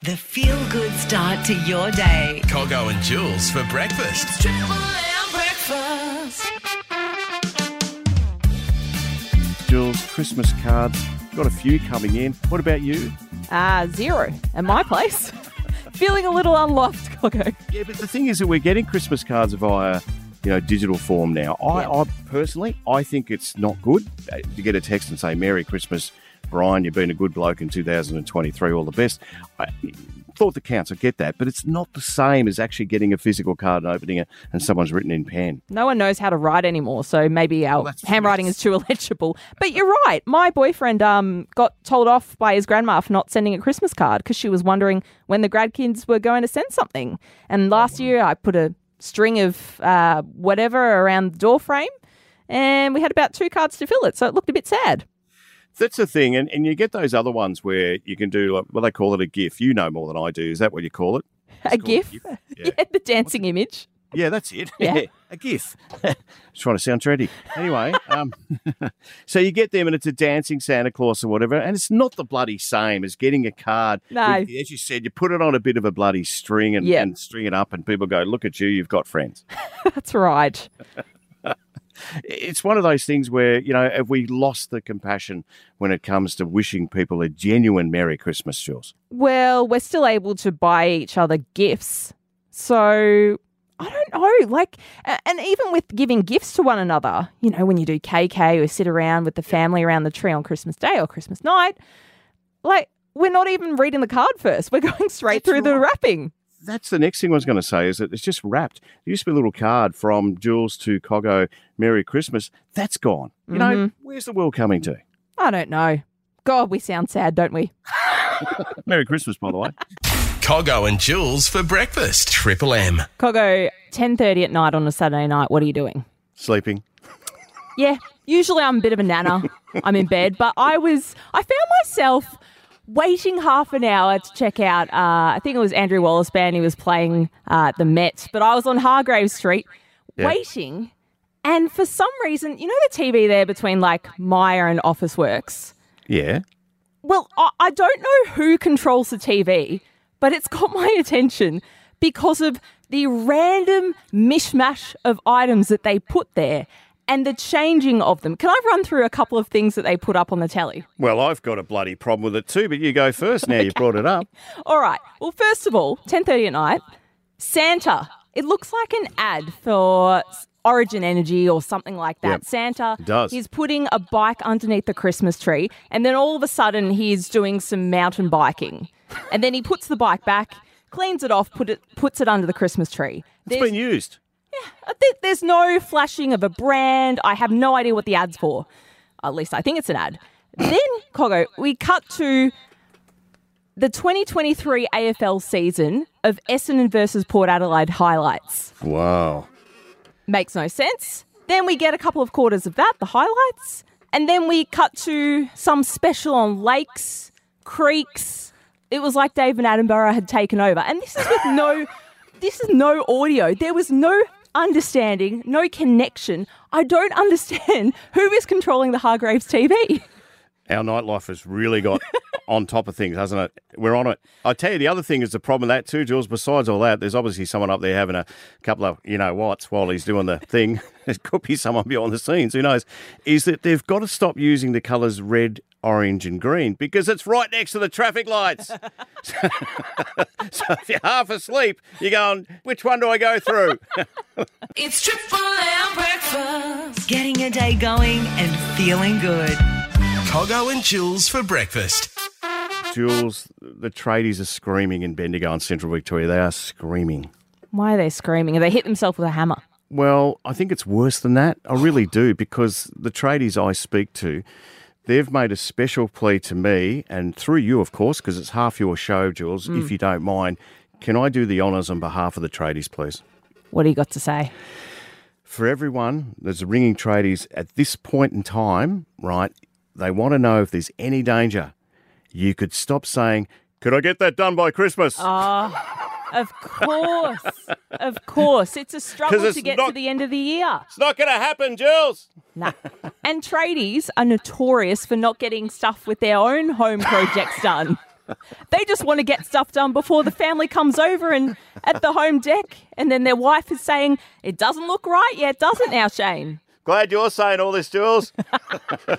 The feel good start to your day. Cogho and Jules for breakfast. Breakfast. Jules, Christmas cards. Got a few coming in. What about you? Uh, zero at my place. Feeling a little unloved, Cogho. Yeah, but the thing is that we're getting Christmas cards via, you know, digital form now. I, Yeah. I personally, I think it's not good to get a text and say "Merry Christmas, Brian. You've been a good bloke in 2023. All the best." I thought the counts. I get that, but it's not the same as actually getting a physical card and opening it, and someone's written in pen. No one knows how to write anymore, so maybe our that's handwriting true. is too illegible. But you're right. My boyfriend um got told off by his grandma for not sending a Christmas card because she was wondering when the grad kids were going to send something. And last year I put a string of uh, whatever around the door frame, and we had about two cards to fill it, so it looked a bit sad. That's the thing, and, and you get those other ones where you can do like, well, they call it a GIF. You know more than I do. Is that what you call it? a called a GIF, GIF, yeah. yeah. the dancing image. Yeah, that's it. Yeah. a GIF. Just trying to sound trendy. Anyway, um, so you get them and it's a dancing Santa Claus or whatever, and it's not the bloody same as getting a card. No. with- As you said, you put it on a bit of a bloody string and, Yeah. and string it up, and people go, look at you, you've got friends. That's right. It's one of those things where, you know, have we lost the compassion when it comes to wishing people a genuine Merry Christmas, Jules? Well, we're still able to buy each other gifts. So I don't know. Like, and even with giving gifts to one another, you know, when you do KK or sit around with the family around the tree on Christmas Day or Christmas night, like, we're not even reading the card first. We're going straight That's through the wrapping. That's the next thing I was going to say is that it's just wrapped. There used to be a little card from Jules to Cogho, Merry Christmas. That's gone. You know, Mm-hmm. where's the world coming to? I don't know. God, we sound sad, don't we? Merry Christmas, by the way. Cogho and Jules for breakfast. Triple M. Cogho, 10.30 at night on a Saturday night, what are you doing? Sleeping. Yeah, usually I'm a bit of a nana. I'm in bed, but I was I found myself waiting half an hour to check out. Uh, I think it was Andrew Wallace band. He was playing uh, the Met, but I was on Hargreaves Street Yeah. waiting, and for some reason, you know the TV there between like Myer and Officeworks. Yeah. Well, I, I don't know who controls the TV, but it's got my attention because of the random mishmash of items that they put there and the changing of them. Can I run through a couple of things that they put up on the telly? Well, I've got a bloody problem with it too, but you go first now you've brought it up. All right. Well, first of all, 10:30 at night, Santa. It looks like an ad for Origin Energy or something like that. Yep. Santa does. he's putting a bike underneath the Christmas tree and then all of a sudden he's doing some mountain biking. And then he puts the bike back, cleans it off, put it puts it under the Christmas tree. It's been used. There- there's no flashing of a brand. I have no idea what the ad's for. At least I think it's an ad. Then, Cogho, we cut to the 2023 AFL season of Essendon versus Port Adelaide highlights. Wow. Makes no sense. Then we get a couple of quarters of that, the highlights. And then we cut to some special on lakes, creeks. It was like David Attenborough had taken over. And this is with no this is no audio. There was no understanding, no connection. I don't understand who is controlling the Hargreaves TV. Our nightlife has really got on top of things, hasn't it? We're on it. I tell you, the other thing is the problem with that too, Jules. Besides all that, there's obviously someone up there having a couple of, you know, what's while he's doing the thing. There could be someone behind the scenes. Who knows? Is that they've got to stop using the colours red, orange, and green because it's right next to the traffic lights. so, so if you're half asleep, you're going, which one do I go through? It's Triple M breakfast. Getting your day going and feeling good. Cogho and Jules for breakfast. Jules, the tradies are screaming in Bendigo and Central Victoria. They are screaming. Why are they screaming? Have they hit themselves with a hammer? Well, I think it's worse than that. I really do because the tradies I speak to, they've made a special plea to me and through you, of course, because it's half your show, Jules, if mm. you don't mind. Can I do the honours on behalf of the tradies, please? What do you got to say? For everyone that's ringing tradies at this point in time, right, they want to know if there's any danger. You could stop saying, Could I get that done by Christmas? Ah, Of course. of course. It's a struggle it's to get not- to the end of the year. it's not going to happen, Jules. Nah. and tradies are notorious for not getting stuff with their own home projects done. they just want to get stuff done before the family comes over and at the home deck. And then their wife is saying, It doesn't look right yet, does it now, Shane? Glad you're saying all this, Jules.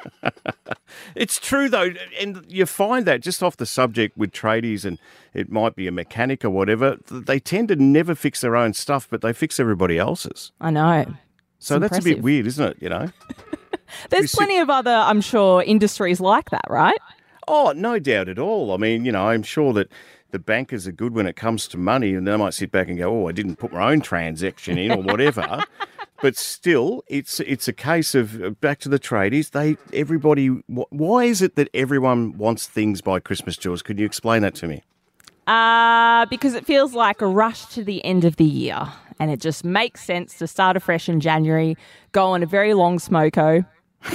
it's true though, and you find that just off the subject with tradies, and it might be a mechanic or whatever. They tend to never fix their own stuff, but they fix everybody else's. I know. So that's a bit weird, isn't it? You know. There's sit- plenty of other, I'm sure, industries like that, right? Oh, no doubt at all. I mean, you know, I'm sure that the bankers are good when it comes to money, and they might sit back and go, "Oh, I didn't put my own transaction in, or whatever." but still, it's it's a case of uh, back to the tradies. They everybody. Why is it that everyone wants things by Christmas, Jules? Could you explain that to me? Uh, because it feels like a rush to the end of the year. And it just makes sense to start afresh in January, go on a very long smoko,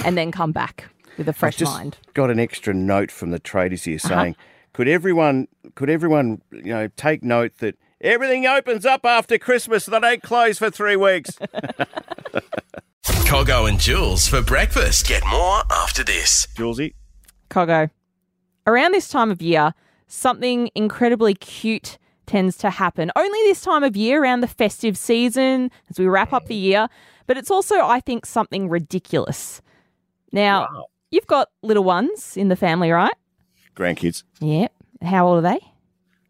and then come back with a fresh mind. got an extra note from the tradies here saying, "Could everyone, could everyone, you know, take note that." Everything opens up after Christmas. They don't close for three weeks. Cogho and Jules for breakfast. Get more after this. Julesy, Cogho. Around this time of year, something incredibly cute tends to happen. Only this time of year, around the festive season, as we wrap up the year. But it's also, I think, something ridiculous. Now, you've got little ones in the family, right? grandkids. Yep. How old are they?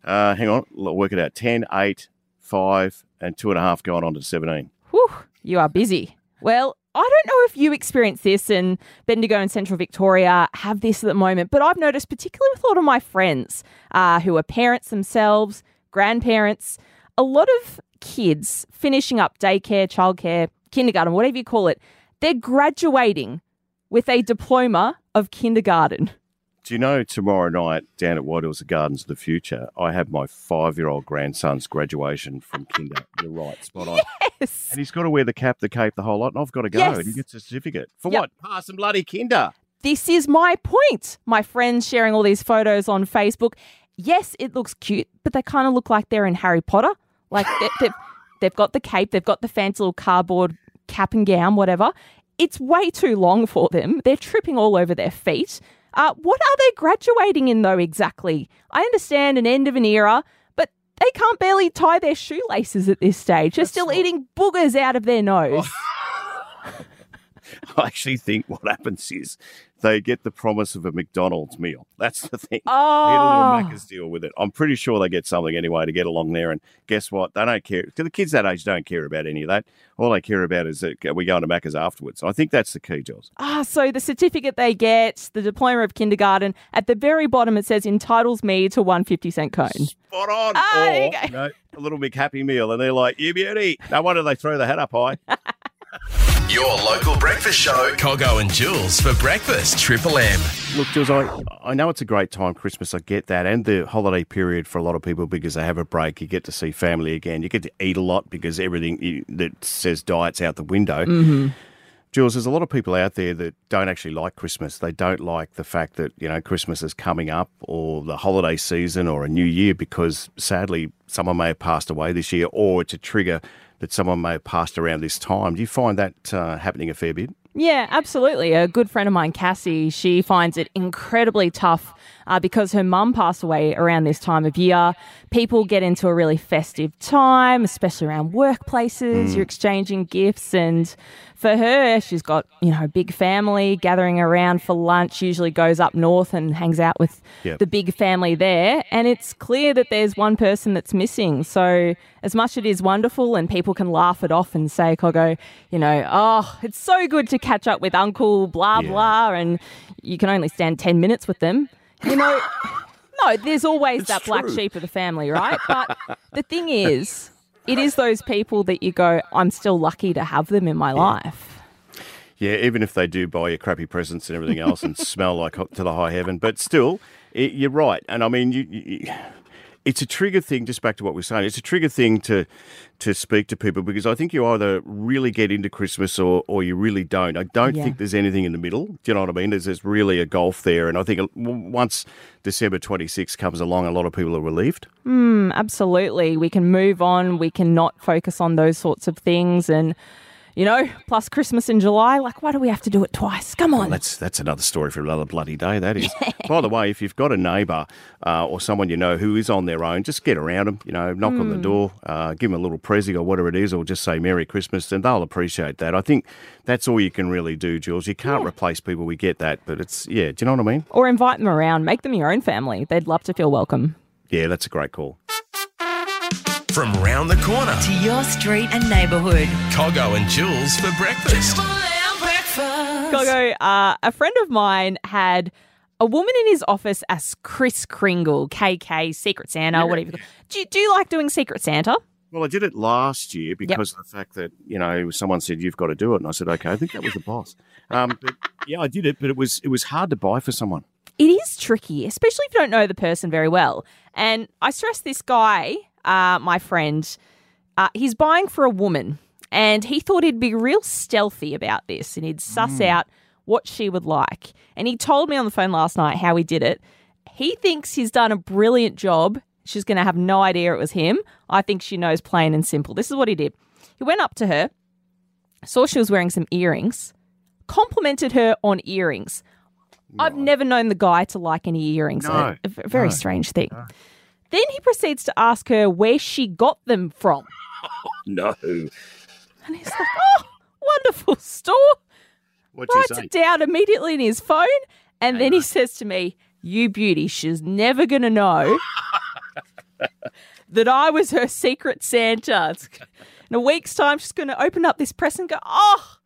Uh, hang on, work it out. 10, 8, 5, and two and a half going on to 17. Whew, you are busy. Well, I don't know if you experience this and Bendigo and Central Victoria have this at the moment, but I've noticed, particularly with a lot of my friends uh, who are parents themselves, grandparents, a lot of kids finishing up daycare, childcare, kindergarten, whatever you call it, they're graduating with a diploma of kindergarten. Do you know tomorrow night down at White Hills Gardens of the Future, I have my five year old grandson's graduation from kinder. You're right, spot on. Yes. And he's got to wear the cap, the cape, the whole lot, and I've got to go. Yes. And he gets a certificate. For Yep. what? Pass some bloody kinder. This is my point. My friends sharing all these photos on Facebook. Yes, it looks cute, but they kind of look like they're in Harry Potter. Like they, they've, they've got the cape, they've got the fancy little cardboard cap and gown, whatever. It's way too long for them. They're tripping all over their feet. Uh, what are they graduating in, though, exactly? I understand an end of an era, but they can't barely tie their shoelaces at this stage. They're still eating boogers out of their nose. I actually think what happens is they get the promise of a McDonald's meal. That's the thing. Oh. Little Macca's deal with it. I'm pretty sure they get something anyway to get along there. And guess what? They don't care. The kids that age don't care about any of that. All they care about is that we go to Macca's afterwards. I think that's the key, Jules. Ah, so the certificate they get, the diploma of kindergarten, at the very bottom it says entitles me to one fifty cent cone. Spot on. Ah, or, you know, a little big happy meal. And they're like, you beauty. No wonder they throw the hat up high. Your local breakfast show. Cogho and Jules for breakfast. Triple M. Look, Jules, I, I know it's a great time, Christmas, I get that, and the holiday period for a lot of people because they have a break. You get to see family again. You get to eat a lot because everything you, that says diet's out the window. Mm-hmm. Jules, there's a lot of people out there that don't actually like Christmas. They don't like the fact that, you know, Christmas is coming up or the holiday season or a new year because sadly someone may have passed away this year or it's a trigger that someone may have passed around this time. Do you find that uh, happening a fair bit? Yeah, absolutely. A good friend of mine, Cassie, she finds it incredibly tough uh, because her mum passed away around this time of year. People get into a really festive time, especially around workplaces. You're exchanging gifts, and for her, she's got you know a big family gathering around for lunch. Usually goes up north and hangs out with Yep. the big family there, and it's clear that there's one person that's missing. So as much it is wonderful, and people can laugh it off and say, "Cogho, you know, oh, it's so good to catch up with Uncle blah Yeah. blah," and you can only stand ten minutes with them. You know, no, there's always that black sheep of the family, right? But the thing is, it is those people that you go, "I'm still lucky to have them in my life." Yeah, even if they do buy you crappy presents and everything else and smell like to the high heaven, but still, it, you're right. And I mean, you, you, it's a trigger thing. Just back to what we're saying, it's a trigger thing to to speak to people because I think you either really get into Christmas or or you really don't. I don't Yeah. think there's anything in the middle. Do you know what I mean? There's, there's really a gulf there, and I think uh, once December 26 comes along, a lot of people are relieved. Hmm, absolutely. We can move on. We can not focus on those sorts of things. And, you know, plus Christmas in July. Like, why do we have to do it twice? Come on. That's that's another story for another bloody day. That is. By the way, if you've got a neighbour uh, or someone you know who is on their own, just get around them. You know, knock on Hmm. the door, uh, give them a little present or whatever it is, or just say Merry Christmas, and they'll appreciate that. I think that's all you can really do, Jules. You can't replace people. We get that, but it's yeah. Do you know what I mean? or invite them around. Make them your own family. They'd love to feel welcome. Yeah, that's a great call. From round the corner, To your street and neighbourhood. Cogho and Jules for breakfast. Triple M breakfast. Cogho, uh, a friend of mine had a woman in his office as Chris Kringle, KK, Secret Santa, whatever. you call- Do you, do you like doing Secret Santa? Well, I did it last year because of the fact that you know someone said you've got to do it, and I said okay. I think that was the boss. Um, but yeah, I did it, but it was it was hard to buy for someone. It is tricky, especially if you don't know the person very well. And I stress this guy, uh, my friend, uh, he's buying for a woman, and he thought he'd be real stealthy about this, and he'd suss out what she would like. And he told me on the phone last night how he did it. He thinks he's done a brilliant job. She's going to have no idea it was him. I think she knows plain and simple. This is what he did. He went up to her, saw she was wearing some earrings, complimented her on earrings. I've never known the guy to like any earrings. No. A, a very strange thing. Then he proceeds to ask her where she got them from. No, And he's like, oh, wonderful store. what'd you Writes it down immediately in his phone. And then he says to me, You beauty, she's never going to know that I was her secret Santa. It's- In a week's time, she's going to open up this press and go, Oh,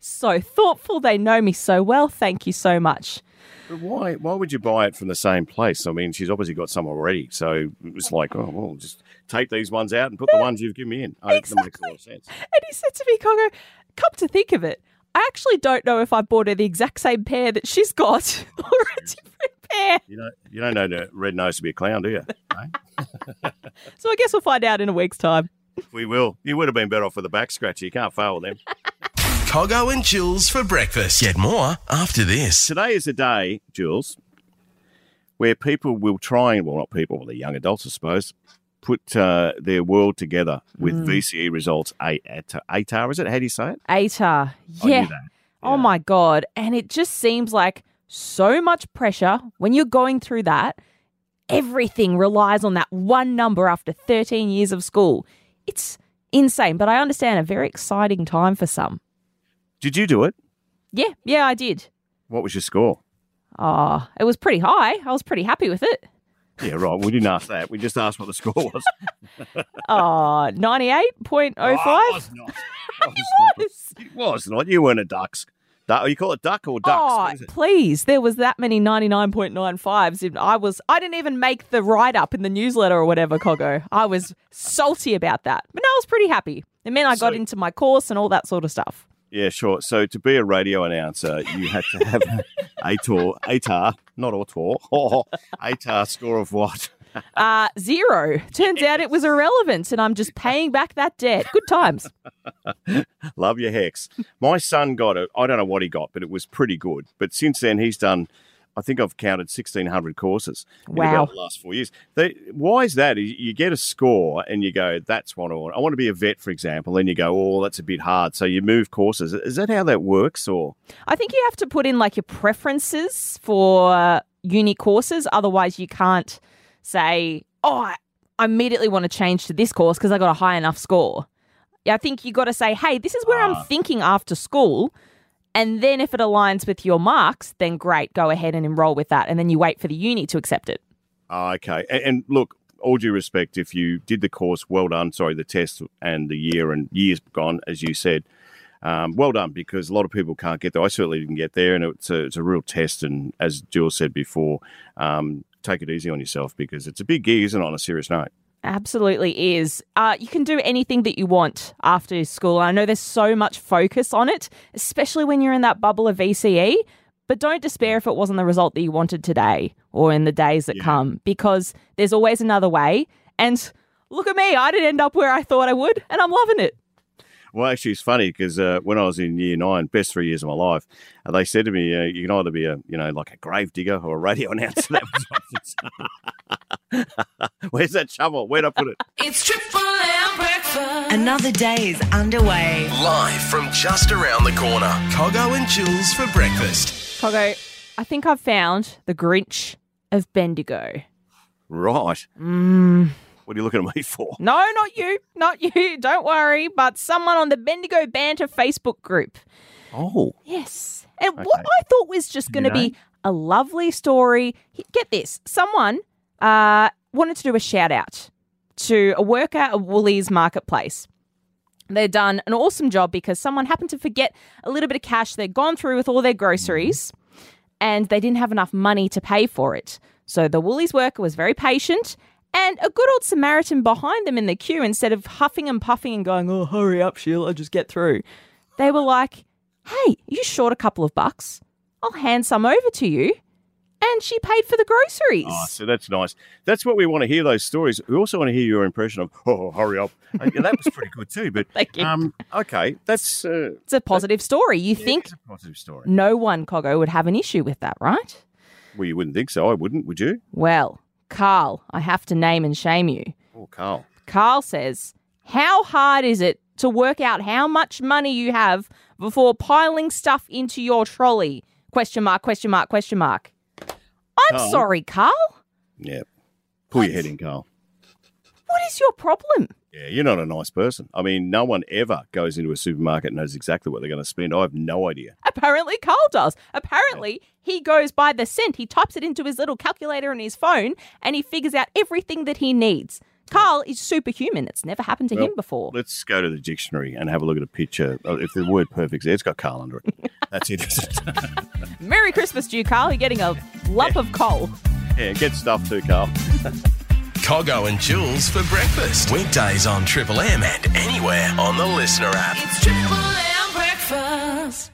so thoughtful. They know me so well. Thank you so much. But why? Why would you buy it from the same place? I mean, she's obviously got some already, so it was like, oh well, just take these ones out and put the ones you've given me in. I that makes a lot of sense. And he said to me, Cogho, come to think of it, I actually don't know if I bought her the exact same pair that she's got or a different pair. You know, you don't know the red nose to be a clown, do you? So I guess we'll find out in a week's time. we will. You would have been better off with a back scratcher. You can't fail with them. Cogho and Jules for breakfast. Get more after this. Today is a day, Jules, where people will try and, well, not people, well, the young adults, I suppose, put uh, their world together with VCE results. A- ATAR, ATAR, is it? How do you say it? ATAR. I knew Yeah. Oh my God. And it just seems like so much pressure when you're going through that. Everything relies on that one number after 13 years of school. It's insane, but I understand a very exciting time for some. Did you do it? Yeah, yeah, I did. What was your score? Oh, it was pretty high. I was pretty happy with it. Yeah, right. We didn't ask that. We just asked what the score was. Ah, oh, 98.05? Oh, it was not. It was not. It was not. You weren't a dux. Duck, you call it duck or dux? Oh, What is it? please. There was that many 99.95s. And I was I didn't even make the write up in the newsletter or whatever, Cogho. I was salty about that. But no, I was pretty happy. It meant I got into my course and all that sort of stuff. Yeah, sure. So to be a radio announcer, you had to have a ATAR, ATAR, not autor, ATAR score of what? Uh zero. Turns out it was irrelevant and I'm just paying back that debt. Good times. Love your HECS. My son got it. I don't know what he got, but it was pretty good. But since then, he's done. I think I've counted sixteen hundred courses. in Wow. about the last four years. They, why is that? You- get a score and you go, "That's what I want." I want to be a vet, for example. Then you go, "Oh, that's a bit hard." So you move courses. Is that how that works, or? I think you have to put in like your preferences for uni courses. Otherwise, you can't say, oh, I immediately want to change to this course because I got a high enough score. Yeah, I think you got to say, hey, this is where I'm ah. thinking after school. And then if it aligns with your marks, then great, go ahead and enroll with that. And then you wait for the uni to accept it. Oh, okay. And, look, all due respect, if you did the course, well done. Sorry, the test and the year and years gone, as you said. Um, well done, because a lot of people can't get there. I certainly didn't get there, and it's a, it's a real test. And as Jules said before, um, take it easy on yourself because it's a big gig, isn't it, on a serious note? Absolutely is. Uh, you can do anything that you want after school. I know there's so much focus on it, especially when you're in that bubble of VCE. But don't despair if it wasn't the result that you wanted today or in the days that come, because there's always another way. And look at me, I didn't end up where I thought I would, and I'm loving it. Well, actually, it's funny because uh, when I was in year nine, best three years of my life, uh, they said to me, uh, "You can either be a, you know, like a grave digger or a radio announcer." That was my- Where's that shovel? Where'd I put it? It's Triple M breakfast. Another day is underway. Live from just around the corner. Cogho and Jules for breakfast. Cogho, I think I've found the Grinch of Bendigo. Right. Mm. What are you looking at me for? No, not you. Not you. Don't worry. But someone on the Bendigo Banter Facebook group. Oh. Yes. And what I thought was just going to be a lovely story. Get this. Someone uh, wanted to do a shout out to a worker at Woolies Marketplace. They'd done an awesome job because someone happened to forget a little bit of cash. They'd gone through with all their groceries and they didn't have enough money to pay for it. So the Woolies worker was very patient and a good old Samaritan behind them in the queue instead of huffing and puffing and going, Oh, hurry up, Sheila, just get through. They were like, Hey, you short a couple of bucks? I'll hand some over to you. And she paid for the groceries. Oh, so that's nice. That's what we want to hear. Those stories. We also want to hear your impression of. Oh, hurry up! Uh, yeah, that was pretty good too. But Thank you. um, okay, that's uh, It's a positive story. You think it's a positive story. no one, Cogho, would have an issue with that, right? Well, you wouldn't think so. I wouldn't. Would you? Well, Carl, I have to name and shame you. Oh, Carl. Carl says, How hard is it to work out how much money you have before piling stuff into your trolley? Question mark, question mark, question mark. I'm Carl? sorry, Carl. Yeah. Pull your head in, Carl. What is your problem? Yeah, you're not a nice person. I mean, no one ever goes into a supermarket and knows exactly what they're going to spend. I have no idea. Apparently, Carl does. Apparently, he goes by the cent. He types it into his little calculator on his phone and he figures out everything that he needs. Carl is superhuman. It's never happened to Well, him before. Let's go to the dictionary and have a look at a picture. Uh, If the word perfect's there, it's got Carl under it. That's it. Merry Christmas to you, Carl. You're getting a lump of coal. yeah, get stuff too, Carl. Cogho and Jules for breakfast. Weekdays on Triple M and anywhere on the Listener app. It's Triple M breakfast.